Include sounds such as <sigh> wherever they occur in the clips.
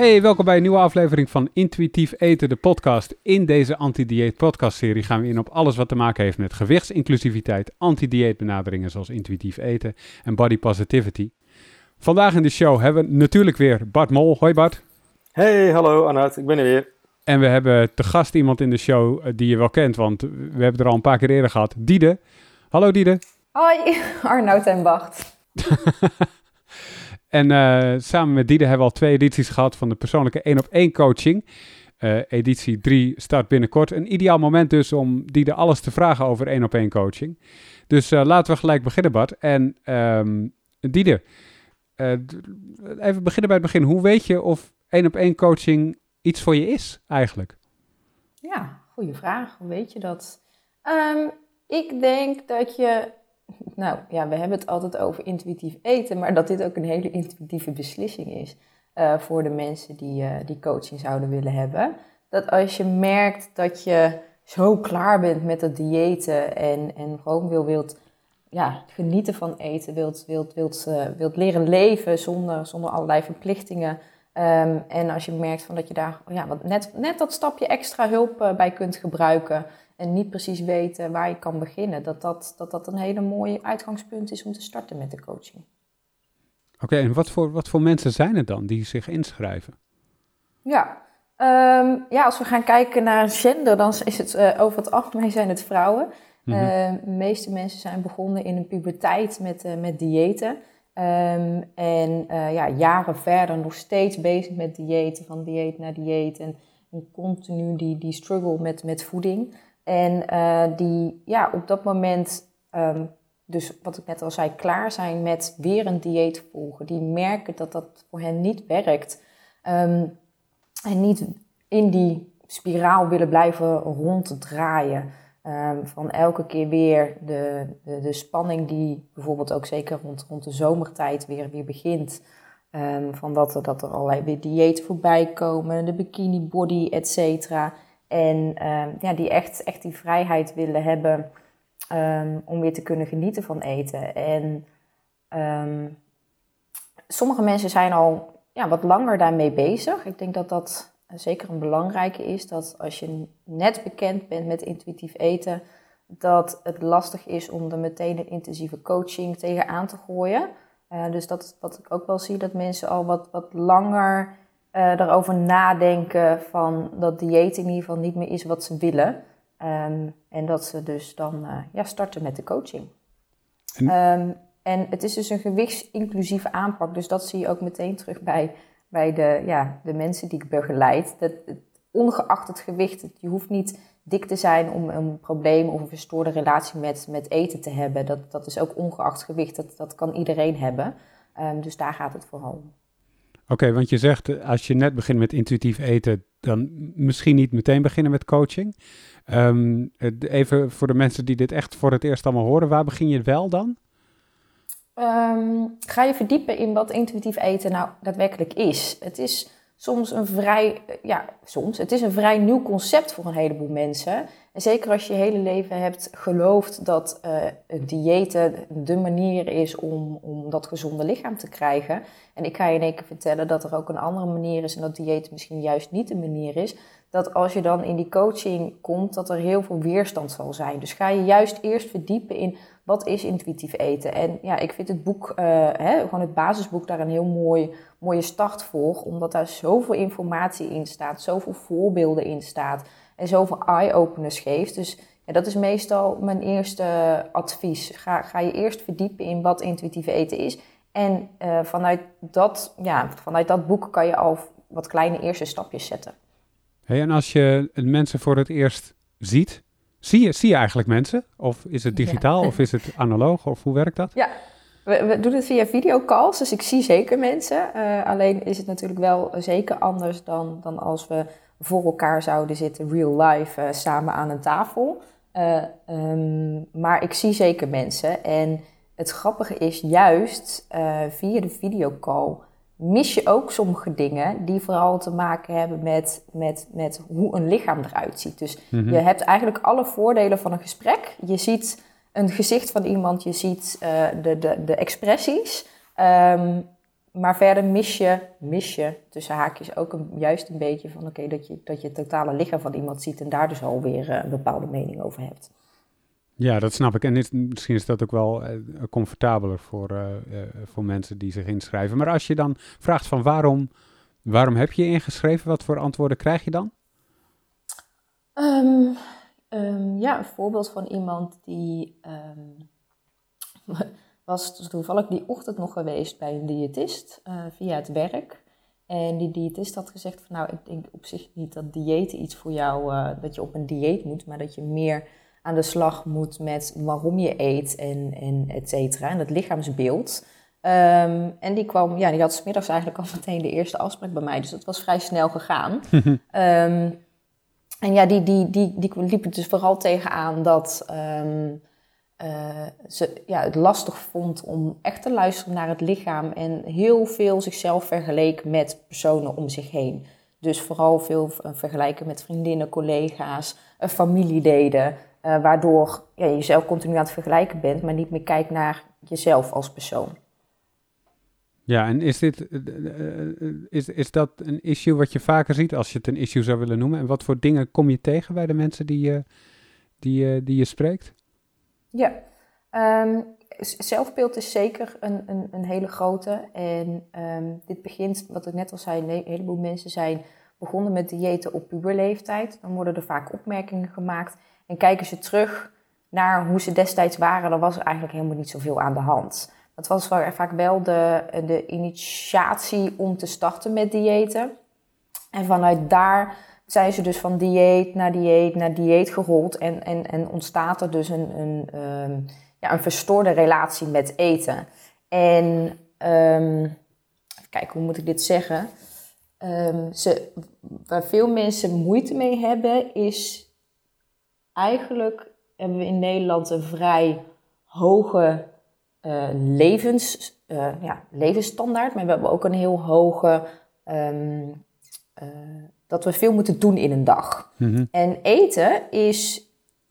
Hey, welkom bij een nieuwe aflevering van Intuïtief Eten, de podcast. In deze anti-dieet podcastserie gaan we in op alles wat te maken heeft met gewichtsinclusiviteit, anti-dieet benaderingen zoals intuïtief eten en body positivity. Vandaag in de show hebben we natuurlijk weer Bart Mol. Hoi Bart. Hey, hallo Arnoud, ik ben er weer. En we hebben te gast iemand in de show eh, die je wel kent, want we hebben er al een paar keer eerder gehad. Diede. Hallo Diede. Hoi, <laughs> Arnoud en Bart. <laughs> En uh, samen met Diede hebben we al twee edities gehad van de persoonlijke 1 op 1 coaching. Uh, editie 3 start binnenkort. Een ideaal moment dus om Diede alles te vragen over 1 op 1 coaching. Dus uh, laten we gelijk beginnen Bart. En um, Diede, even beginnen bij het begin. Hoe weet je of 1 op 1 coaching iets voor je is eigenlijk? Ja, goede vraag. Hoe weet je dat? Um, ik denk dat je nou ja, we hebben het altijd over intuïtief eten, maar dat dit ook een hele intuïtieve beslissing is uh, voor de mensen die, uh, die coaching zouden willen hebben. Dat als je merkt dat je zo klaar bent met het diëten en, en gewoon wil, wilt ja, genieten van eten, wilt, wilt, wilt, uh, wilt leren leven zonder, zonder allerlei verplichtingen. Um, en als je merkt van dat je daar ja, wat net, net dat stapje extra hulp bij kunt gebruiken, en niet precies weten waar je kan beginnen, dat dat, dat, dat een hele mooie uitgangspunt is om te starten met de coaching. Oké, en wat voor, wat voor mensen zijn het dan die zich inschrijven? Ja, um, ja als we gaan kijken naar gender, dan is het uh, over het algemeen zijn het vrouwen. Mm -hmm. uh, de meeste mensen zijn begonnen in een puberteit met, uh, met diëten. Um, en ja, jaren verder nog steeds bezig met diëten, van dieet naar dieet. En, en continu die, die struggle met, met voeding. En uh, die ja, op dat moment, um, dus wat ik net al zei, klaar zijn met weer een dieet volgen. Die merken dat dat voor hen niet werkt. Um, en niet in die spiraal willen blijven ronddraaien. Um, van elke keer weer de, de, spanning die bijvoorbeeld ook zeker rond, rond de zomertijd weer, weer begint. Van dat dat er allerlei weer diëten voorbij komen, de bikini body, et cetera. En um, ja, die echt, echt die vrijheid willen hebben um, om weer te kunnen genieten van eten. En um, sommige mensen zijn al ja, wat langer daarmee bezig. Ik denk dat dat zeker een belangrijke is. Dat als je net bekend bent met intuïtief eten, dat het lastig is om er meteen een intensieve coaching tegen aan te gooien. Uh, dus dat wat ik ook wel zie, dat mensen al wat, wat langer erover nadenken van dat dieet in ieder geval niet meer is wat ze willen. Um, en dat ze dus dan uh, ja, starten met de coaching. En? Um, en het is dus een gewichtsinclusieve aanpak. Dus dat zie je ook meteen terug bij, bij de, ja, de mensen die ik begeleid. Dat, ongeacht het gewicht, je hoeft niet dik te zijn om een probleem of een verstoorde relatie met, met eten te hebben. Dat, dat is ook ongeacht gewicht, dat, dat kan iedereen hebben. Um, dus daar gaat het vooral om. Oké, want je zegt eh, als je net begint met intuïtief eten, dan misschien niet meteen beginnen met coaching. Um, even voor de mensen die dit echt voor het eerst allemaal horen, waar begin je wel dan? Um, ga je verdiepen in wat intuïtief eten nou daadwerkelijk is. Het is soms een vrij, ja, soms, het is een vrij nieuw concept voor een heleboel mensen. En zeker als je je hele leven hebt geloofd dat uh, diëten de manier is om, om dat gezonde lichaam te krijgen. En ik ga je in één keer vertellen dat er ook een andere manier is en dat dieet misschien juist niet de manier is. Dat als je dan in die coaching komt, dat er heel veel weerstand zal zijn. Dus ga je juist eerst verdiepen in wat is intuïtief eten. En ja, ik vind het boek, uh, hè, gewoon het basisboek, daar een heel mooi, mooie start voor. Omdat daar zoveel informatie in staat, zoveel voorbeelden in staat en zoveel eye-openers geeft. Dus ja, dat is meestal mijn eerste advies. Ga, ga je eerst verdiepen in wat intuïtief eten is. En uh, vanuit, dat, ja, vanuit dat boek kan je al wat kleine eerste stapjes zetten. Hey, en als je mensen voor het eerst ziet, zie je, zie je eigenlijk mensen? Of is het digitaal ja. of is het analoog of hoe werkt dat? Ja, we, we doen het via videocalls, dus ik zie zeker mensen. Uh, alleen is het natuurlijk wel zeker anders dan, dan als we voor elkaar zouden zitten, real life, uh, samen aan een tafel. Uh, um, maar ik zie zeker mensen. En het grappige is juist via de videocall mis je ook sommige dingen die vooral te maken hebben met, met, met hoe een lichaam eruit ziet. Dus mm -hmm. je hebt eigenlijk alle voordelen van een gesprek. Je ziet een gezicht van iemand, je ziet de, de, de expressies. Um, maar verder mis je, mis je tussen haakjes ook een, juist een beetje van oké, dat, je, dat je het totale lichaam van iemand ziet en daar dus alweer uh, een bepaalde mening over hebt. Ja, dat snap ik. En is, misschien is dat ook wel uh, comfortabeler voor, uh, voor mensen die zich inschrijven. Maar als je dan vraagt van waarom, waarom heb je ingeschreven, wat voor antwoorden krijg je dan? Um, um, ja, een voorbeeld van iemand die um, <laughs> was toevallig die ochtend nog geweest bij een diëtist via het werk. En die diëtist had gezegd van nou, ik denk op zich niet dat diëten iets voor jou, dat je op een dieet moet, maar dat je meer aan de slag moet met waarom je eet en, en et cetera. En het lichaamsbeeld. Um, en die kwam, ja, die had smiddags eigenlijk al <laughs> meteen de eerste afspraak bij mij. Dus dat was vrij snel gegaan. um, <laughs> en ja, die, die, die, die liep het dus vooral tegenaan dat um, uh, ze ja, het lastig vond om echt te luisteren naar het lichaam. En heel veel zichzelf vergeleek met personen om zich heen. Dus vooral veel vergelijken met vriendinnen, collega's, uh, familieleden. Uh, waardoor ja, je jezelf continu aan het vergelijken bent, maar niet meer kijkt naar jezelf als persoon. Ja, en is, dit, is, is dat een issue wat je vaker ziet als je het een issue zou willen noemen? En wat voor dingen kom je tegen bij de mensen die je, die, die je spreekt? Ja, um, zelfbeeld is zeker een, een, een hele grote. En um, dit begint, wat ik net al zei, een heleboel mensen zijn begonnen met diëten op puberleeftijd. Dan worden er vaak opmerkingen gemaakt. En kijken ze terug naar hoe ze destijds waren, dan was er eigenlijk helemaal niet zoveel aan de hand. Dat was vaak wel de, de initiatie om te starten met diëten. En vanuit daar zijn ze dus van dieet naar dieet naar dieet gerold. En, en, en ontstaat er dus een, een, um, ja, een verstoorde relatie met eten. En um, even kijken, hoe moet ik dit zeggen? Um, ze, waar veel mensen moeite mee hebben, is eigenlijk hebben we in Nederland een vrij hoge uh, levens, uh, ja, levensstandaard, maar we hebben ook een heel hoge. Um, uh, dat we veel moeten doen in een dag. Mm -hmm. En eten is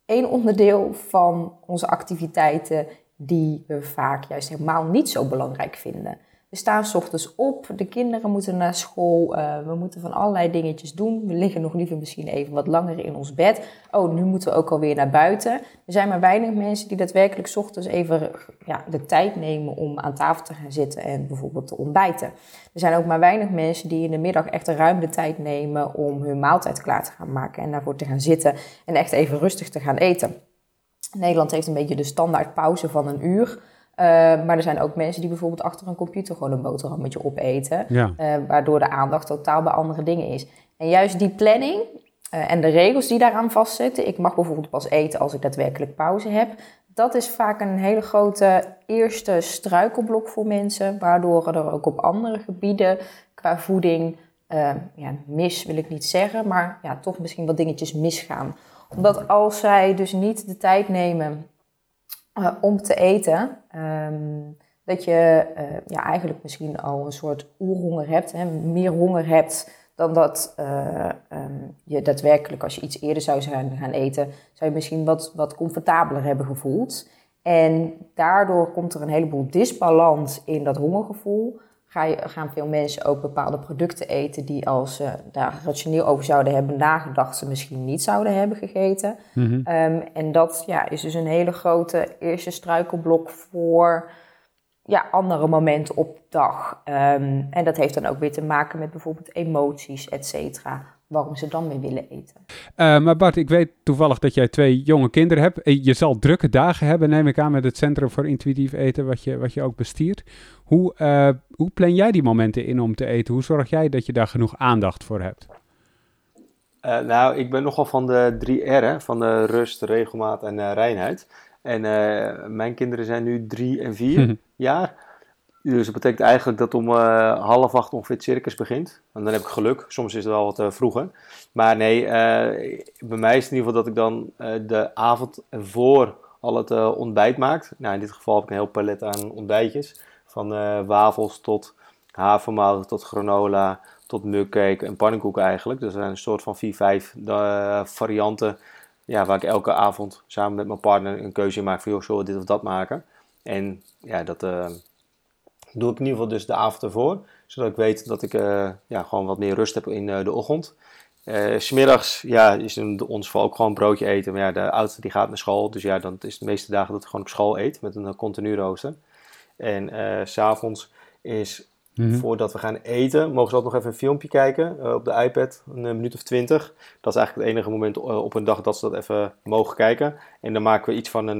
één onderdeel van onze activiteiten die we vaak juist helemaal niet zo belangrijk vinden. We staan s ochtends op, de kinderen moeten naar school, uh, we moeten van allerlei dingetjes doen. We liggen nog liever misschien even wat langer in ons bed. Oh, nu moeten we ook alweer naar buiten. Er zijn maar weinig mensen die daadwerkelijk s ochtends even ja, de tijd nemen om aan tafel te gaan zitten en bijvoorbeeld te ontbijten. Er zijn ook maar weinig mensen die in de middag echt ruim de tijd nemen om hun maaltijd klaar te gaan maken en daarvoor te gaan zitten en echt even rustig te gaan eten. Nederland heeft een beetje de standaard pauze van een uur. Uh, maar er zijn ook mensen die bijvoorbeeld achter een computer gewoon een boterhammetje opeten. Ja. Uh, waardoor de aandacht totaal bij andere dingen is. En juist die planning uh, en de regels die daaraan vastzitten. Ik mag bijvoorbeeld pas eten als ik daadwerkelijk pauze heb. Dat is vaak een hele grote eerste struikelblok voor mensen. Waardoor er ook op andere gebieden qua voeding ja, mis wil ik niet zeggen. Maar ja, toch misschien wat dingetjes misgaan. Omdat als zij dus niet de tijd nemen uh, om te eten. Um, dat je uh, ja, eigenlijk misschien al een soort oerhonger hebt, hè, meer honger hebt dan dat uh, um, je daadwerkelijk, als je iets eerder zou zijn gaan eten, zou je misschien wat, wat comfortabeler hebben gevoeld. En daardoor komt er een heleboel disbalans in dat hongergevoel ga je, gaan veel mensen ook bepaalde producten eten die als ze daar rationeel over zouden hebben nagedacht, ze misschien niet zouden hebben gegeten. Mm -hmm. um, en dat ja, is dus een hele grote eerste struikelblok voor ja, andere momenten op dag. Um, en dat heeft dan ook weer te maken met bijvoorbeeld emoties, et cetera waarom ze dan weer willen eten. Uh, maar Bart, ik weet toevallig dat jij twee jonge kinderen hebt. Je zal drukke dagen hebben, neem ik aan, met het Centrum voor Intuïtief Eten, wat je, wat je ook bestiert. Hoe, uh, hoe plan jij die momenten in om te eten? Hoe zorg jij dat je daar genoeg aandacht voor hebt? Uh, nou, ik ben nogal van de drie R'en, van de rust, regelmaat en reinheid. En mijn kinderen zijn nu drie en vier <laughs> jaar. Dus dat betekent eigenlijk dat om uh, half acht ongeveer het circus begint. En dan heb ik geluk. Soms is het wel wat uh, vroeger. Maar nee, uh, bij mij is het in ieder geval dat ik dan de avond voor al het ontbijt maak. Nou, in dit geval heb ik een heel palet aan ontbijtjes. Van wafels tot havermout, tot granola, tot mugcake en pannenkoeken eigenlijk. Dus er zijn een soort van vier, vijf varianten. Ja, waar ik elke avond samen met mijn partner een keuze maak van... joh, dit of dat maken? En ja, dat doe ik in ieder geval dus de avond ervoor. Zodat ik weet dat ik ja, gewoon wat meer rust heb in de ochtend. Uh, smiddags ja, is in ons geval ook gewoon broodje eten. Maar ja, de oudste die gaat naar school. Dus ja, dan is de meeste dagen dat ik gewoon op school eet met een continu rooster. En uh, s'avonds is, mhm. voordat we gaan eten, mogen ze altijd nog even een filmpje kijken op de iPad. Een minuut of twintig. Dat is eigenlijk het enige moment op een dag dat ze dat even mogen kijken. En dan maken we iets van een,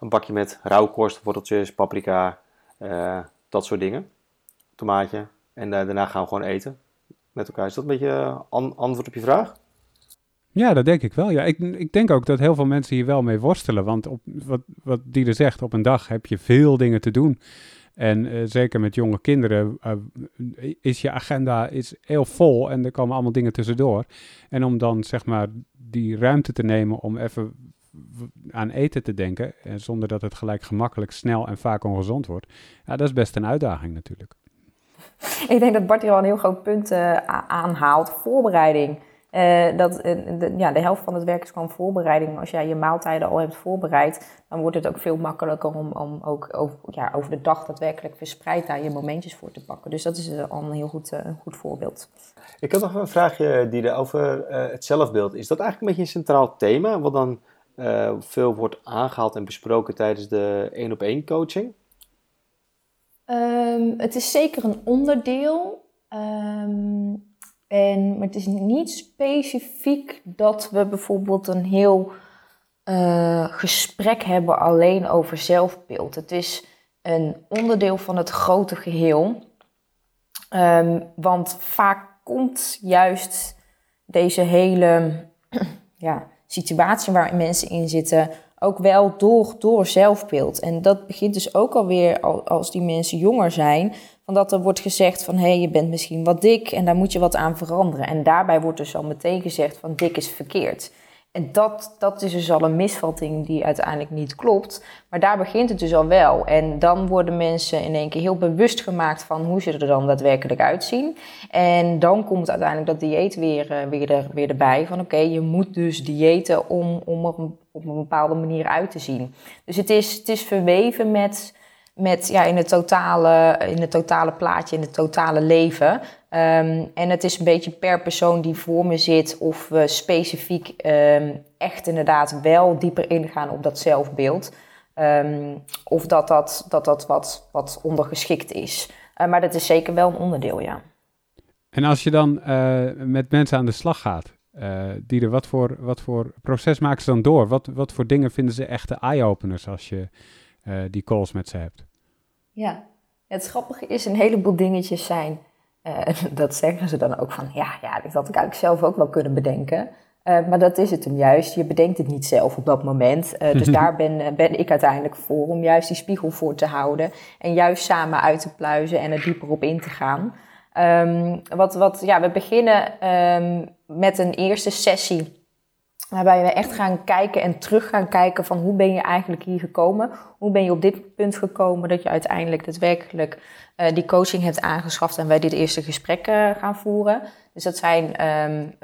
een bakje met rauwkorst, worteltjes, paprika, dat soort dingen. Tomaatje. En daarna gaan we gewoon eten met elkaar. Is dat een beetje eh, antwoord op je vraag? Ja, dat denk ik wel. Ja, ik, ik denk ook dat heel veel mensen hier wel mee worstelen. Want op, wat, wat er zegt, op een dag heb je veel dingen te doen. En uh, zeker met jonge kinderen is je agenda is heel vol en er komen allemaal dingen tussendoor. En om dan zeg maar die ruimte te nemen om even aan eten te denken, en zonder dat het gelijk gemakkelijk, snel en vaak ongezond wordt, ja, dat is best een uitdaging natuurlijk. Ik denk dat Bart hier al een heel groot punt uh, aanhaalt. Voorbereiding. Uh, dat, uh, de, ja, de helft van het werk is gewoon voorbereiding. Als jij je maaltijden al hebt voorbereid, dan wordt het ook veel makkelijker om, om ook over, ja, over de dag daadwerkelijk verspreid daar je momentjes voor te pakken. Dus dat is al een heel goed, goed voorbeeld. Ik heb nog een vraagje, die over het zelfbeeld. Is dat eigenlijk een beetje een centraal thema, wat dan veel wordt aangehaald en besproken tijdens de één op één coaching? Um, het is zeker een onderdeel. Um, en, maar het is niet specifiek dat we bijvoorbeeld een heel uh, gesprek hebben alleen over zelfbeeld. Het is een onderdeel van het grote geheel. Um, want vaak komt juist deze hele <clears throat> ja, situatie waar mensen in zitten ook wel door, door zelfbeeld. En dat begint dus ook alweer als die mensen jonger zijn. Van dat er wordt gezegd van hé, hey, je bent misschien wat dik en daar moet je wat aan veranderen. En daarbij wordt dus al meteen gezegd van dik is verkeerd. En dat, dat is dus al een misvatting die uiteindelijk niet klopt. Maar daar begint het dus al wel. En dan worden mensen in één keer heel bewust gemaakt van hoe ze er dan daadwerkelijk uitzien. En dan komt uiteindelijk dat dieet weer, uh, weer, er, weer erbij. Van oké, je moet dus diëten om, om er op een bepaalde manier uit te zien. Dus het is, het is verweven met met, ja, in, het totale, in het totale plaatje, in het totale leven. Um, en het is een beetje per persoon die voor me zit of we specifiek um, echt inderdaad wel dieper ingaan op dat zelfbeeld. Um, of dat dat, dat, dat wat, wat ondergeschikt is. Uh, maar dat is zeker wel een onderdeel, ja. En als je dan uh, met mensen aan de slag gaat, uh, die er wat voor, wat voor proces maken ze dan door? Wat, wat voor dingen vinden ze echte eye-openers als je die calls met ze hebt? Ja, het grappige is, een heleboel dingetjes zijn, uh, <laughs> dat zeggen ze dan ook van, ja, ja, dat had ik eigenlijk zelf ook wel kunnen bedenken. Uh, maar dat is het hem juist. Je bedenkt het niet zelf op dat moment. Uh, dus <laughs> daar ben, ben ik uiteindelijk voor om juist die spiegel voor te houden. En juist samen uit te pluizen en er dieper op in te gaan. Um, wat, wat, ja, we beginnen um, met een eerste sessie Waarbij we echt gaan kijken en terug gaan kijken van hoe ben je eigenlijk hier gekomen? Hoe ben je op dit punt gekomen dat je uiteindelijk daadwerkelijk uh, die coaching hebt aangeschaft en wij dit eerste gesprek uh, gaan voeren? Dus dat zijn um,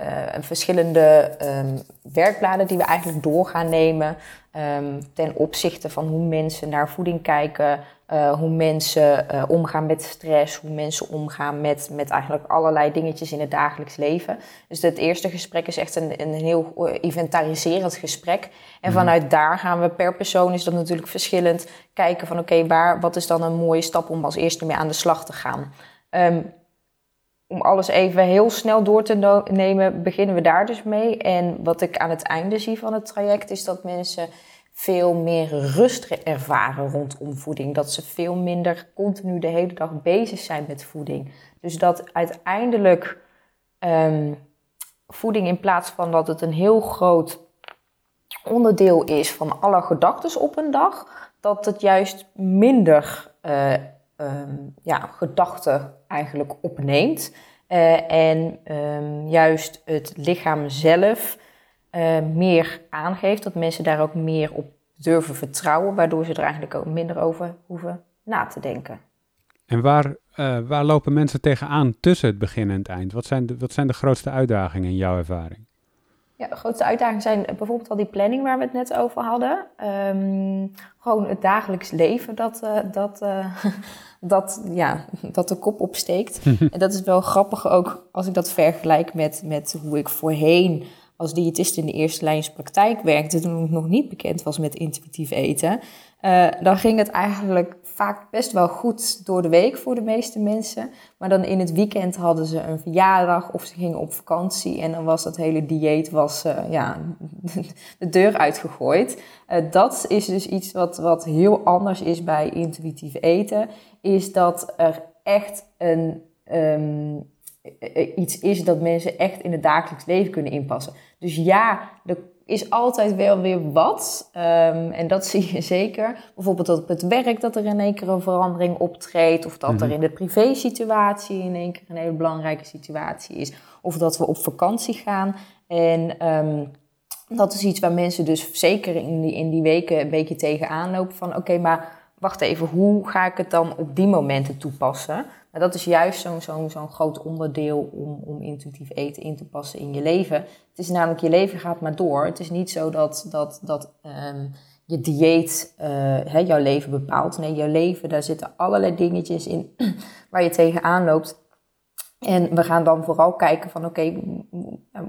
verschillende um, werkbladen die we eigenlijk door gaan nemen um, ten opzichte van hoe mensen naar voeding kijken, uh, hoe mensen uh, omgaan met stress, hoe mensen omgaan met, met eigenlijk allerlei dingetjes in het dagelijks leven. Dus het eerste gesprek is echt een, een heel inventariserend gesprek. En mhm. vanuit daar gaan we per persoon, is dat natuurlijk verschillend, kijken van oké, waar wat is dan een mooie stap om als eerste mee aan de slag te gaan. Um, om alles even heel snel door te nemen, beginnen we daar dus mee. En wat ik aan het einde zie van het traject is dat mensen veel meer rust ervaren rondom voeding. Dat ze veel minder continu de hele dag bezig zijn met voeding. Dus dat uiteindelijk um, voeding in plaats van dat het een heel groot onderdeel is van alle gedachten op een dag, dat het juist minder uh, ja, gedachten eigenlijk opneemt. Uh, en um, juist het lichaam zelf uh, meer aangeeft. Dat mensen daar ook meer op durven vertrouwen, waardoor ze er eigenlijk ook minder over hoeven na te denken. En waar, waar lopen mensen tegenaan tussen het begin en het eind? Wat zijn de, wat zijn de grootste uitdagingen in jouw ervaring? Ja, de grootste uitdagingen zijn bijvoorbeeld al die planning waar we het net over hadden. Ehm, gewoon het dagelijks leven dat, uh, dat, uh, <laughs> dat, ja, dat de kop opsteekt. <laughs> en dat is wel grappig ook als ik dat vergelijk met, met hoe ik voorheen als diëtist in de eerste lijnspraktijk werkte, toen ik nog niet bekend was met intuïtief eten. Uh, dan ging het eigenlijk vaak best wel goed door de week voor de meeste mensen. Maar dan in het weekend hadden ze een verjaardag of ze gingen op vakantie. En dan was dat hele dieet was, uh, ja, <laughs> de deur uitgegooid. Uh, dat is dus iets wat, wat heel anders is bij intuïtief eten. Is dat er echt een, um, iets is dat mensen echt in het dagelijks leven kunnen inpassen. Dus ja, er is altijd wel weer wat. Um, en dat <laughs> zie je zeker. Bijvoorbeeld dat op het werk dat er in één keer een verandering optreedt. Of dat er mhm. in de privé-situatie in één keer een hele belangrijke situatie is. Of dat we op vakantie gaan. En um, dat is iets waar mensen dus zeker in die, in die weken een beetje tegenaan lopen. Van oké, maar wacht even, hoe ga ik het dan op die momenten toepassen? Maar dat is juist zo'n zo'n zo'n groot onderdeel om, om intuïtief eten in te passen in je leven. Het is namelijk, je leven gaat maar door. Het is niet zo dat, dat, dat um, je dieet uh, jouw leven bepaalt. Nee, jouw leven, daar zitten allerlei dingetjes in <clears throat> waar je tegenaan loopt. En we gaan dan vooral kijken van oké,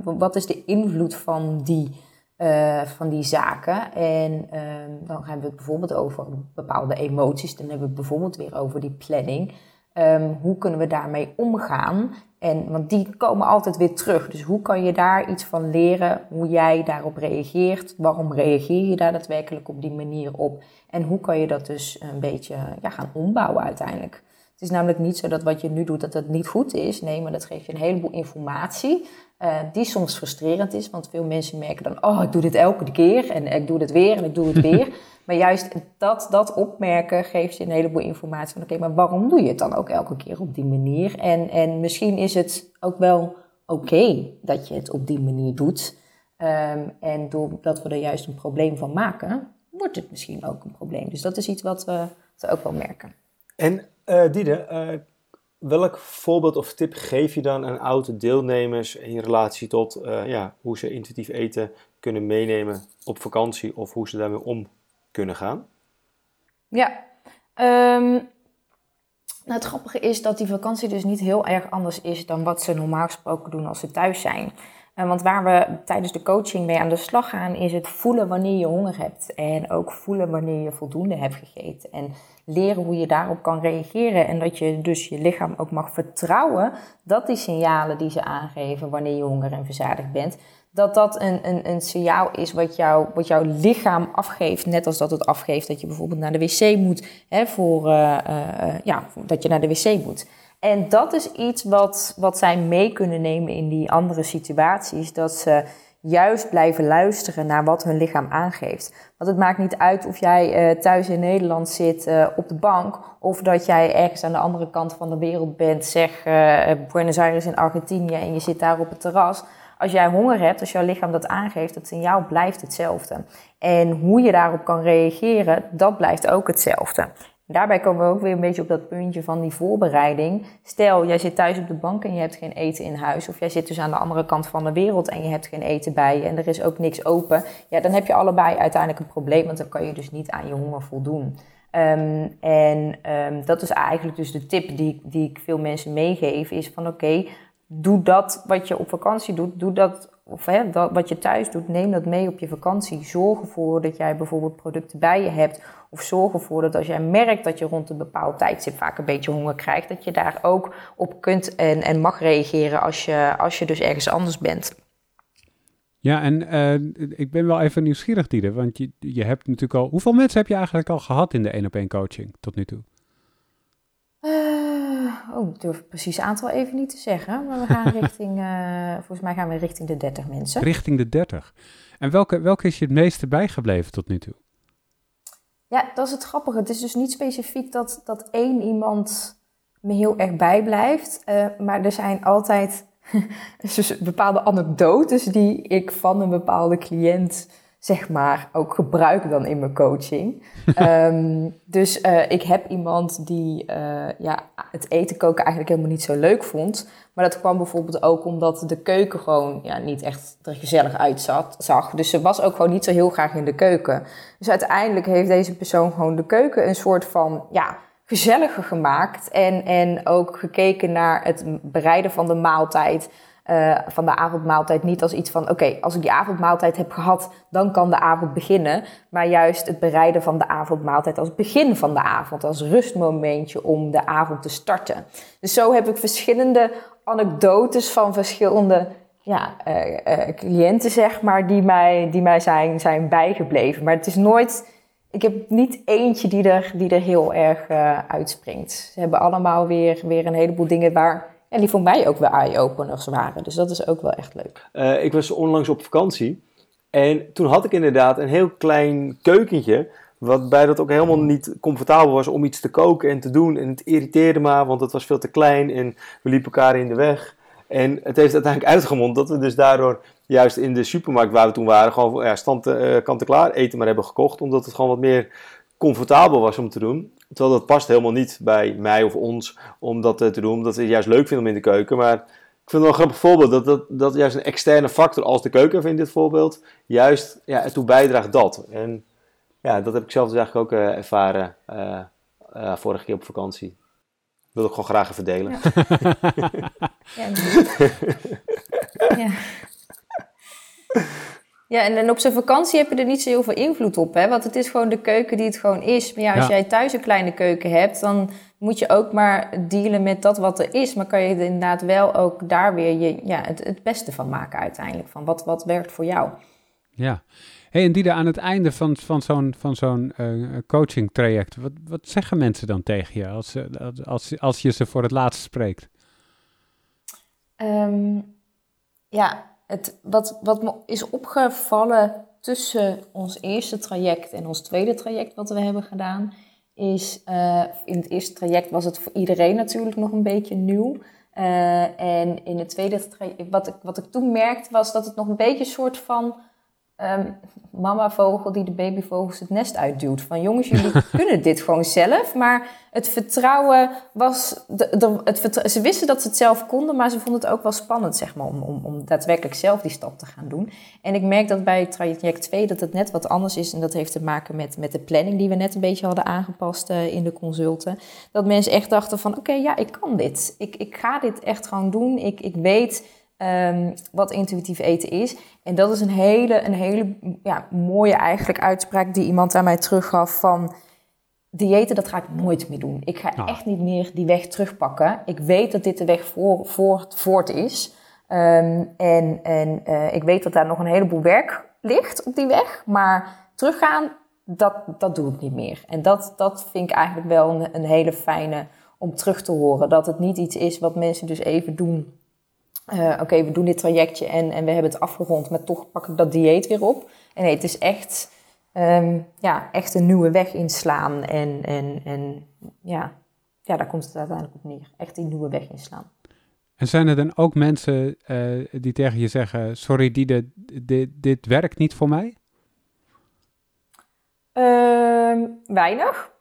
wat is de invloed van die, uh, van die zaken? En um, dan hebben we het bijvoorbeeld over bepaalde emoties. Dan hebben we het bijvoorbeeld weer over die planning. Um, hoe kunnen we daarmee omgaan? En, want die komen altijd weer terug. Dus hoe kan je daar iets van leren? Hoe jij daarop reageert? Waarom reageer je daar daadwerkelijk op die manier op? En hoe kan je dat dus een beetje ja, gaan ombouwen uiteindelijk? Het is namelijk niet zo dat wat je nu doet, dat het niet goed is. Nee, maar dat geeft je een heleboel informatie. Uh, die soms frustrerend is, want veel mensen merken dan: oh, ik doe dit elke keer en ik doe het weer en ik doe het <laughs> weer. maar juist dat, dat opmerken geeft je een heleboel informatie van: oké, maar waarom doe je het dan ook elke keer op die manier? En, en misschien is het ook wel oké dat je het op die manier doet. Um, en doordat we er juist een probleem van maken, wordt het misschien ook een probleem. Dus dat is iets wat we, wat ook wel merken. En uh, Diede, uh, welk voorbeeld of tip geef je dan aan oude deelnemers in relatie tot uh, ja, hoe ze intuïtief eten kunnen meenemen op vakantie of hoe ze daarmee om kunnen gaan? Ja, um, nou, het grappige is dat die vakantie dus niet heel erg anders is dan wat ze normaal gesproken doen als ze thuis zijn. Uh, want waar we tijdens de coaching mee aan de slag gaan, is het voelen wanneer je honger hebt. En ook voelen wanneer je voldoende hebt gegeten. En leren hoe je daarop kan reageren. En dat je dus je lichaam ook mag vertrouwen dat die signalen die ze aangeven wanneer je honger en verzadigd bent, dat dat een, een, een signaal is wat, jou, wat jouw lichaam afgeeft. Net als dat het afgeeft dat je bijvoorbeeld naar de wc moet. Hè, voor, uh, uh, ja, dat je naar de wc moet. En dat is iets wat, wat zij mee kunnen nemen in die andere situaties. Dat ze juist blijven luisteren naar wat hun lichaam aangeeft. Want het maakt niet uit of jij uh, thuis in Nederland zit uh, op de bank of dat jij ergens aan de andere kant van de wereld bent, zeg uh, Buenos Aires in Argentinië en je zit daar op het terras. Als jij honger hebt, als jouw lichaam dat aangeeft, het signaal blijft hetzelfde. En hoe je daarop kan reageren, dat blijft ook hetzelfde. Daarbij komen we ook weer een beetje op dat puntje van die voorbereiding. Stel, jij zit thuis op de bank en je hebt geen eten in huis. Of jij zit dus aan de andere kant van de wereld en je hebt geen eten bij je. En er is ook niks open. Ja, dan heb je allebei uiteindelijk een probleem. Want dan kan je dus niet aan je honger voldoen. Um, en um, dat is eigenlijk dus de tip die, die ik veel mensen meegeef. Is van oké, doe dat wat je op vakantie doet. Doe dat of hè, dat, wat je thuis doet, neem dat mee op je vakantie. Zorg ervoor dat jij bijvoorbeeld producten bij je hebt. Of zorg ervoor dat als jij merkt dat je rond een bepaald tijdstip vaak een beetje honger krijgt, dat je daar ook op kunt en, en mag reageren als je, als je dus ergens anders bent. Ja, en uh, ik ben wel even nieuwsgierig, Diede, want je, je hebt natuurlijk al... Hoeveel mensen heb je eigenlijk al gehad in de één op één coaching tot nu toe? Uh, oh, ik durf het precieze aantal even niet te zeggen. Maar we gaan <laughs> richting, uh, volgens mij gaan we richting de 30 mensen. Richting de 30. En welke, welke is je het meeste bijgebleven tot nu toe? Ja, dat is het grappige. Het is dus niet specifiek dat, dat één iemand me heel erg bijblijft. Uh, maar er zijn altijd <laughs> dus bepaalde anekdotes die ik van een bepaalde cliënt zeg maar, ook gebruik dan in mijn coaching. <laughs> Ehm, dus uh, ik heb iemand die uh, ja, het eten koken eigenlijk helemaal niet zo leuk vond. Maar dat kwam bijvoorbeeld ook omdat de keuken gewoon ja, niet echt er gezellig uitzag. Dus ze was ook gewoon niet zo heel graag in de keuken. Dus uiteindelijk heeft deze persoon gewoon de keuken een soort van ja, gezelliger gemaakt. En, en ook gekeken naar het bereiden van de maaltijd. Uh, van de avondmaaltijd niet als iets van: oké, als ik die avondmaaltijd heb gehad, dan kan de avond beginnen. Maar juist het bereiden van de avondmaaltijd als begin van de avond, als rustmomentje om de avond te starten. Dus zo heb ik verschillende anekdotes van verschillende ja, uh, uh, cliënten, zeg maar, die mij, die mij zijn, zijn bijgebleven. Maar het is nooit. Ik heb niet eentje die er, die er heel erg uitspringt. Ze hebben allemaal weer, weer een heleboel dingen waar en die voor mij ook weer eye-openers waren. Dus dat is ook wel echt leuk. Uh, ik was onlangs op vakantie. En toen had ik inderdaad een heel klein keukentje. Waarbij dat ook helemaal niet comfortabel was om iets te koken en te doen. En het irriteerde me, want het was veel te klein en we liepen elkaar in de weg. En het heeft uiteindelijk <laughs> uitgemond dat we dus daardoor juist in de supermarkt waar we toen waren, gewoon ja, stand, uh, kant-en-klaar eten maar hebben gekocht. Omdat het gewoon wat meer comfortabel was om te doen. Terwijl dat past helemaal niet bij mij of ons om dat te doen, omdat we het juist leuk vinden om in de keuken. Maar ik vind het wel een grappig voorbeeld dat, dat, dat juist een externe factor als de keuken in dit voorbeeld juist ja, ertoe bijdraagt dat. En ja, dat heb ik zelf dus eigenlijk ook uh, ervaren uh, uh, vorige keer op vakantie. Dat wil ik gewoon graag even delen. Ja. <laughs> ja. ja. <laughs> Ja, en, en op zijn vakantie heb je er niet zo heel veel invloed op, hè? Want het is gewoon de keuken die het gewoon is. Maar ja, als jij thuis een kleine keuken hebt, dan moet je ook maar dealen met dat wat er is. Maar kan je er inderdaad wel ook daar weer je, ja, het, het beste van maken uiteindelijk. Van wat, wat werkt voor jou. Ja. Hey, en die aan het einde van, van zo'n van zo'n uh, coaching traject, wat, wat zeggen mensen dan tegen je als, als, als je ze voor het laatst spreekt? Um, ja, het, wat, wat me is opgevallen tussen ons eerste traject en ons tweede traject wat we hebben gedaan, is uh, in het eerste traject was het voor iedereen natuurlijk nog een beetje nieuw. Uh, en in het tweede traject, wat ik, wat ik toen merkte, was dat het nog een beetje een soort van um, mama vogel die de babyvogels het nest uitduwt. Van jongens, jullie <laughs> kunnen dit gewoon zelf. Maar het vertrouwen was... De, de, het ze wisten dat ze het zelf konden, maar ze vonden het ook wel spannend, zeg maar, om, om, om daadwerkelijk zelf die stap te gaan doen. En ik merk dat bij traject 2 dat het net wat anders is. En dat heeft te maken met, met de planning die we net een beetje hadden aangepast uh, in de consulten. Dat mensen echt dachten van, oké, okay, ja, ik kan dit. Ik, ik ga dit echt gewoon doen. Ik, ik weet um, wat intuïtief eten is. En dat is een hele, een hele ja, mooie eigenlijk uitspraak die iemand aan mij teruggaf van... Diëten, dat ga ik nooit meer doen. Ik ga ah. echt niet meer die weg terugpakken. Ik weet dat dit de weg voor, voor, voort is. Um, en en uh, ik weet dat daar nog een heleboel werk ligt op die weg. Maar teruggaan, dat, dat doe ik niet meer. En dat, dat vind ik eigenlijk wel een, een hele fijne om terug te horen. Dat het niet iets is wat mensen dus even doen uh, oké, we doen dit trajectje en, en we hebben het afgerond, maar toch pak ik dat dieet weer op. En nee, het is echt, um, ja, echt een nieuwe weg inslaan. En, en, en ja, ja, daar komt het uiteindelijk op neer. Echt die nieuwe weg inslaan. En zijn er dan ook mensen uh, die tegen je zeggen: Sorry, die de, dit, dit werkt niet voor mij? Uh, weinig.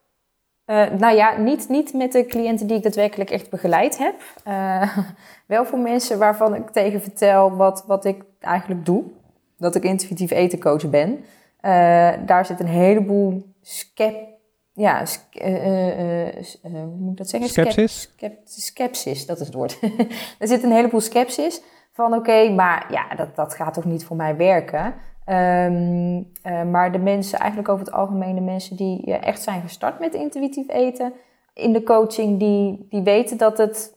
Uh, nou ja, niet, niet met de cliënten die ik daadwerkelijk echt begeleid heb. Uh, <laughs> wel voor mensen waarvan ik tegen vertel wat, wat ik eigenlijk doe. Dat ik intuïtief etencoach ben. Uh, daar zit een heleboel skep, ja, hoe moet ik dat zeggen? Skepsis? skepsis, dat is het woord. <laughs> er zit een heleboel skepsis van oké, maar ja, dat, dat gaat toch niet voor mij werken. Um, uh, maar de mensen, eigenlijk over het algemeen, de mensen die uh, echt zijn gestart met intuïtief eten in de coaching, die, die weten dat het,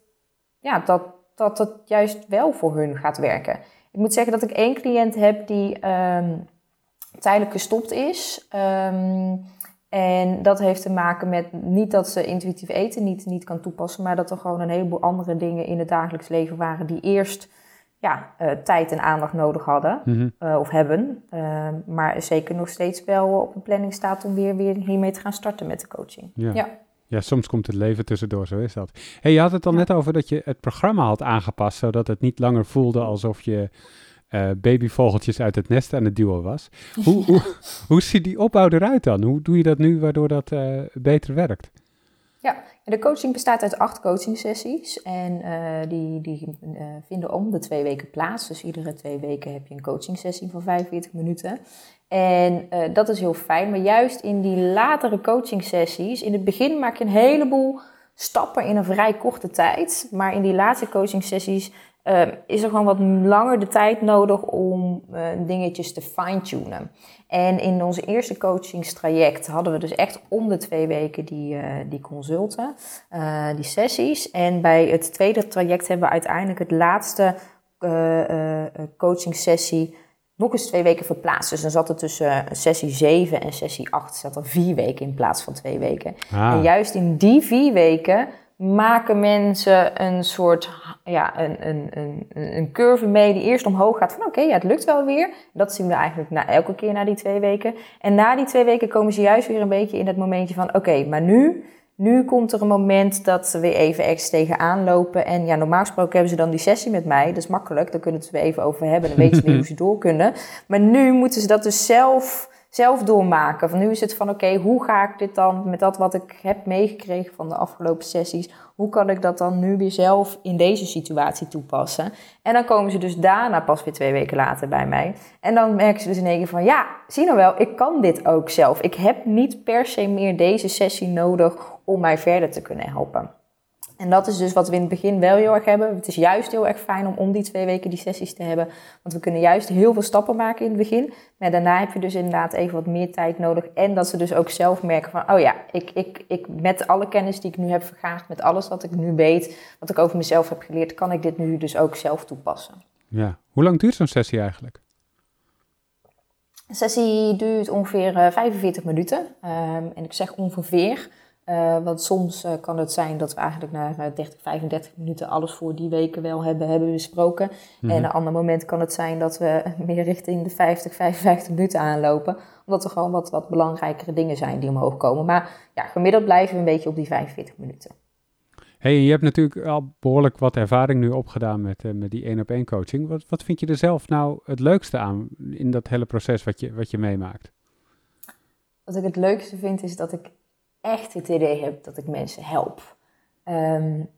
ja, dat, dat het juist wel voor hun gaat werken. Ik moet zeggen dat ik één cliënt heb die um, tijdelijk gestopt is. Um, en dat heeft te maken met niet dat ze intuïtief eten niet, niet kan toepassen, maar dat er gewoon een heleboel andere dingen in het dagelijks leven waren die eerst ja, uh, tijd en aandacht nodig hadden mm -hmm. uh, of hebben. Uh, maar zeker nog steeds wel op een planning staat om weer, weer hiermee te gaan starten met de coaching. Ja. ja. ja. soms komt het leven tussendoor, zo is dat. Hey, je had het al ja. net over dat je het programma had aangepast, zodat het niet langer voelde alsof je uh, babyvogeltjes uit het nest aan het duwen was. Hoe, <laughs> hoe, hoe, ziet die opbouw eruit dan? Hoe doe je dat nu waardoor dat beter werkt? Ja, de coaching bestaat uit acht coaching sessies en uh, die, die vinden om de twee weken plaats. Dus iedere twee weken heb je een coaching sessie van 45 minuten. En dat is heel fijn, maar juist in die latere coaching sessies, in het begin maak je een heleboel stappen in een vrij korte tijd. Maar in die laatste coaching sessies uh, is er gewoon wat langer de tijd nodig om uh, dingetjes te fine-tunen. En in onze eerste coachingstraject hadden we dus echt om de twee weken die, uh, die consulten, die sessies. En bij het tweede traject hebben we uiteindelijk het laatste coaching sessie nog eens twee weken verplaatst. Dus dan zat er tussen sessie 7 en sessie 8 zat er vier weken in plaats van twee weken. Ah. En juist in die vier weken maken mensen een soort, ja, een, een, een, een curve mee die eerst omhoog gaat van oké, ja, het lukt wel weer. Dat zien we eigenlijk na, elke keer na die twee weken. En na die twee weken komen ze juist weer een beetje in het momentje van oké, maar nu, nu komt er een moment dat ze weer even ergens tegenaan lopen. En ja, normaal gesproken hebben ze dan die sessie met mij. Dat is makkelijk, daar kunnen we het weer even over hebben. Dan weten ze weer hoe ze door kunnen. Maar nu moeten ze dat dus zelf zelf doormaken. Van nu is het van oké, hoe ga ik dit dan met dat wat ik heb meegekregen van de afgelopen sessies, hoe kan ik dat dan nu weer zelf in deze situatie toepassen? En dan komen ze dus daarna pas weer twee weken later bij mij. En dan merken ze dus in één keer van ja, zie nou wel, ik kan dit ook zelf. Ik heb niet per se meer deze sessie nodig om mij verder te kunnen helpen. En dat is dus wat we in het begin wel heel erg hebben. Het is juist heel erg fijn om om die twee weken die sessies te hebben. Want we kunnen juist heel veel stappen maken in het begin. Maar daarna heb je dus inderdaad even wat meer tijd nodig. En dat ze dus ook zelf merken van... oh ja, ik, ik, ik, met alle kennis die ik nu heb vergaard... met alles wat ik nu weet, wat ik over mezelf heb geleerd... kan ik dit nu dus ook zelf toepassen. Ja. Hoe lang duurt zo'n sessie eigenlijk? Een sessie duurt ongeveer 45 eh, minuten. Ehm, en ik zeg ongeveer... Uh, want soms uh, kan het zijn dat we eigenlijk na 30, 35 minuten alles voor die weken wel hebben, hebben besproken. En mhm. een ander moment kan het zijn dat we <laughs> meer richting de 50, 55 minuten aanlopen. Omdat er gewoon wat, wat belangrijkere dingen zijn die omhoog komen. Maar ja, gemiddeld blijven we een beetje op die 45 minuten. Hey, je hebt natuurlijk al behoorlijk wat ervaring nu opgedaan met, uh, met die één op één coaching. Wat, wat vind je er zelf nou het leukste aan in dat hele proces wat je, wat je meemaakt? Wat ik het leukste vind is dat ik echt het idee heb dat ik mensen help. Um,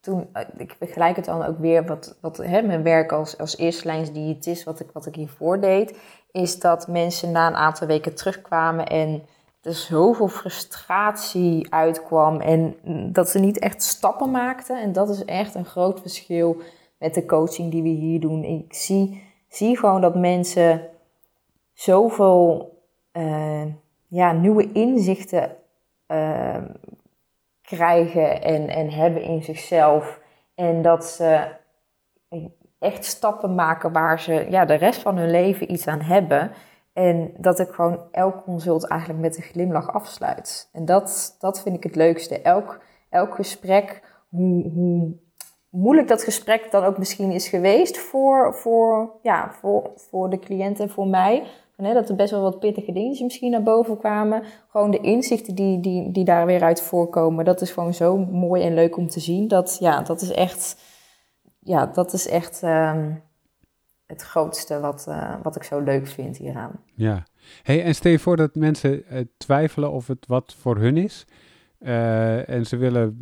toen, eh, ik vergelijk het dan ook weer, wat, wat hè, mijn werk als, als eerstelijns diëtist, wat ik, wat ik hiervoor deed, is dat mensen na een aantal weken terugkwamen en er zoveel frustratie uitkwam en dat ze niet echt stappen maakten. En dat is echt een groot verschil met de coaching die we hier doen. Ik zie, zie gewoon dat mensen zoveel uh, ja, nieuwe inzichten Ehm, krijgen en, en hebben in zichzelf. En dat ze echt stappen maken waar ze ja, de rest van hun leven iets aan hebben. En dat ik gewoon elk consult eigenlijk met een glimlach afsluit. En dat, dat vind ik het leukste. Elk, elk gesprek, hoe, hoe moeilijk dat gesprek dan ook misschien is geweest voor, voor, ja, voor, voor de cliënt en voor mij dat er best wel wat pittige dingen misschien naar boven kwamen. Gewoon de inzichten die, die, die daar weer uit voorkomen. Dat is gewoon zo mooi en leuk om te zien. Dat, ja, dat is echt, ja, dat is echt ehm, het grootste wat, uh, wat ik zo leuk vind hieraan. Ja. Hey, en stel je voor dat mensen uh, twijfelen of het wat voor hun is. Uh, en ze willen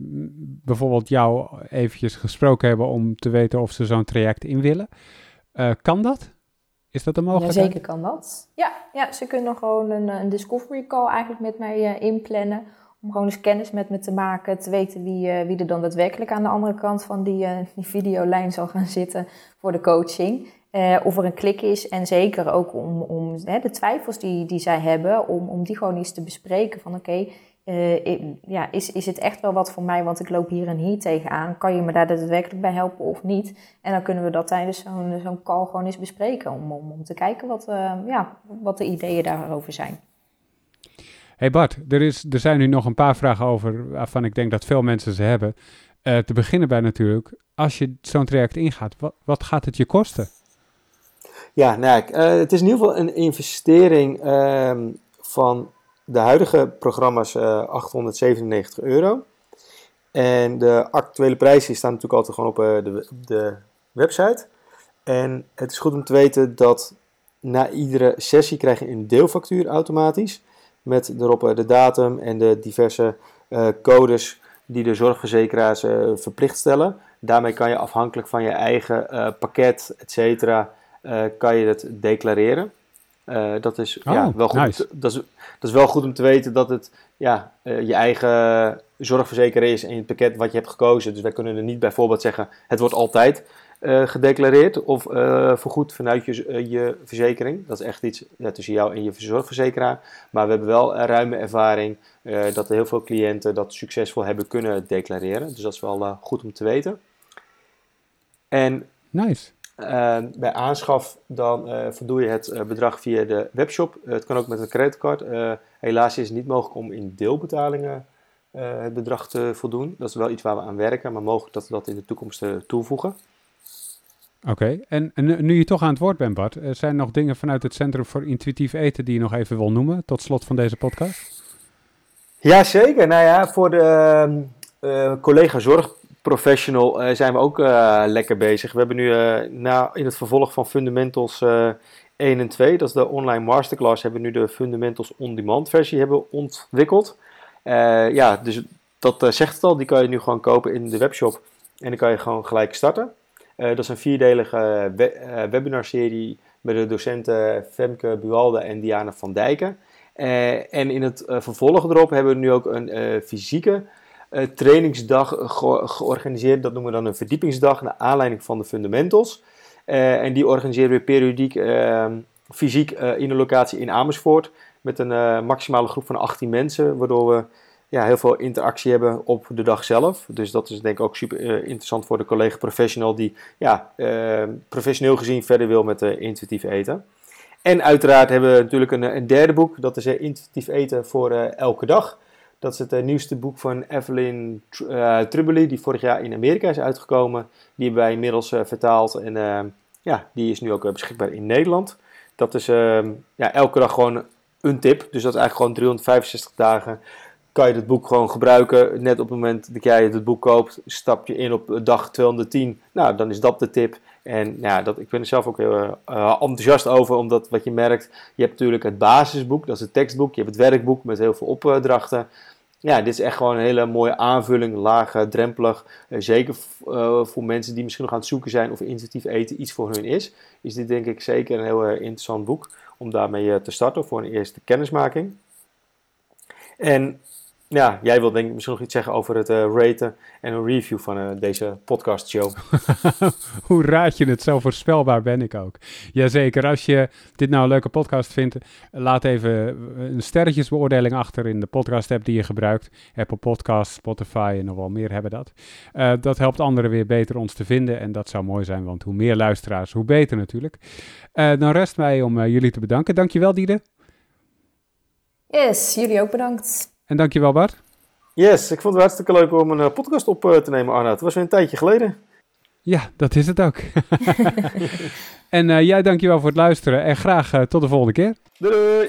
bijvoorbeeld jou eventjes gesproken hebben om te weten of ze zo'n traject in willen. kan dat? Is dat? Ja, zeker kan dat. Ja, ja, ze kunnen gewoon een, een discovery call eigenlijk met mij uh, inplannen. Om gewoon eens kennis met me te maken. Te weten wie, uh, wie er dan daadwerkelijk aan de andere kant van die, uh, die videolijn zal gaan zitten voor de coaching. of er een klik is. En zeker ook om, om hè, de twijfels die, die zij hebben, om, om die gewoon eens te bespreken. Van oké, uh, ja, is, is het echt wel wat voor mij, want ik loop hier en hier tegenaan. Kan je me daar daadwerkelijk bij helpen of niet? En dan kunnen we dat tijdens zo'n zo'n call gewoon eens bespreken. Om, om, om te kijken wat, uh, ja, wat de ideeën daarover zijn. Hey Bart, er, is, er zijn nu nog een paar vragen over waarvan ik denk dat veel mensen ze hebben. Uh, te beginnen bij natuurlijk, als je zo'n traject ingaat, wat, wat gaat het je kosten? Ja, nou, het is in ieder geval een investering ehm, van de huidige programma's uh, eh, 897 euro. En de actuele prijzen staan natuurlijk altijd gewoon op uh, de, de, website. En het is goed om te weten dat na iedere sessie krijg je een deelfactuur automatisch. Met erop de datum en de diverse codes die de zorgverzekeraars verplicht stellen. Daarmee kan je afhankelijk van je eigen pakket, et cetera, kan je het declareren. Uh, dat is ja, oh, wel goed. Dat, is, dat is wel goed om te weten dat het ja, uh, je eigen zorgverzekeraar is en het pakket wat je hebt gekozen. Dus wij kunnen er niet bijvoorbeeld zeggen: het wordt altijd uh, gedeclareerd of vergoed vanuit je, je verzekering. Dat is echt iets ja, tussen jou en je zorgverzekeraar. Maar we hebben wel een ruime ervaring dat er heel veel cliënten dat succesvol hebben kunnen declareren. Dus dat is wel goed om te weten. En nice. Uh, bij aanschaf dan uh, voldoe je het uh, bedrag via de webshop. het kan ook met een creditcard. helaas is het niet mogelijk om in deelbetalingen het bedrag te voldoen. Dat is wel iets waar we aan werken, maar mogelijk dat we dat in de toekomst toevoegen. Oké, en, en, nu je toch aan het woord bent Bart, zijn er nog dingen vanuit het Centrum voor Intuïtief Eten die je nog even wil noemen, tot slot van deze podcast? Jazeker, nou ja, voor de ehm, collega zorg professional uh, zijn we ook uh, lekker bezig. We hebben nu uh, na, in het vervolg van Fundamentals 1 en 2, dat is de online masterclass, hebben we nu de Fundamentals on-demand versie hebben ontwikkeld. ja, dus dat zegt het al, die kan je nu gewoon kopen in de webshop en dan kan je gewoon gelijk starten. dat is een vierdelige we webinarserie met de docenten Femke Bualde en Diana van Dijken. en in het vervolg erop hebben we nu ook een fysieke uh, trainingsdag georganiseerd. Dat noemen we dan een verdiepingsdag naar aanleiding van de fundamentals. Uh, en die organiseren we periodiek ehm, fysiek eh, in een locatie in Amersfoort. Met een maximale groep van 18 mensen. Waardoor we ja, heel veel interactie hebben op de dag zelf. Dus dat is denk ik ook super interessant voor de collega professional die ja, ehm, professioneel gezien verder wil met intuïtief eten. En uiteraard hebben we natuurlijk een, een derde boek. Dat is intuïtief eten voor elke dag. Dat is het uh, nieuwste boek van Evelyn uh, die vorig jaar in Amerika is uitgekomen. Die hebben wij inmiddels uh, vertaald en ja, die is nu ook beschikbaar in Nederland. Dat is ehm, ja, elke dag gewoon een tip. Dus dat is eigenlijk gewoon 365 dagen kan je het boek gewoon gebruiken. Net op het moment dat jij het boek koopt, stap je in op dag 210. Nou, dan is dat de tip. En ja, dat, ik ben er zelf ook heel enthousiast over, omdat wat je merkt, je hebt natuurlijk het basisboek, dat is het tekstboek. Je hebt het werkboek met heel veel opdrachten ja, dit is echt gewoon een hele mooie aanvulling, laag drempelig. Uh, zeker voor mensen die misschien nog aan het zoeken zijn of intuïtief eten iets voor hun is. Is dit denk ik zeker een heel interessant boek om daarmee te starten voor een eerste kennismaking. En ja, jij wilt denk ik misschien nog iets zeggen over het uh, raten en een review van uh, deze show. <laughs> Hoe raad je het? Zo voorspelbaar ben ik ook. Jazeker, als je dit nou een leuke podcast vindt, laat even een sterretjesbeoordeling achter in de podcast app die je gebruikt. Apple Podcasts, Spotify en nog wel meer hebben dat. Uh, dat helpt anderen weer beter ons te vinden en dat zou mooi zijn, want hoe meer luisteraars, hoe beter natuurlijk. dan rest mij om jullie te bedanken. Dankjewel Diede. Yes, jullie ook bedankt. En dankjewel Bart. Yes, ik vond het hartstikke leuk om een eh, podcast op eh, te nemen, Arnoud. Het was weer een tijdje geleden. Ja, dat is het ook. <laughs> en uh, jij dankjewel voor het luisteren en graag tot de volgende keer. Doei! doei.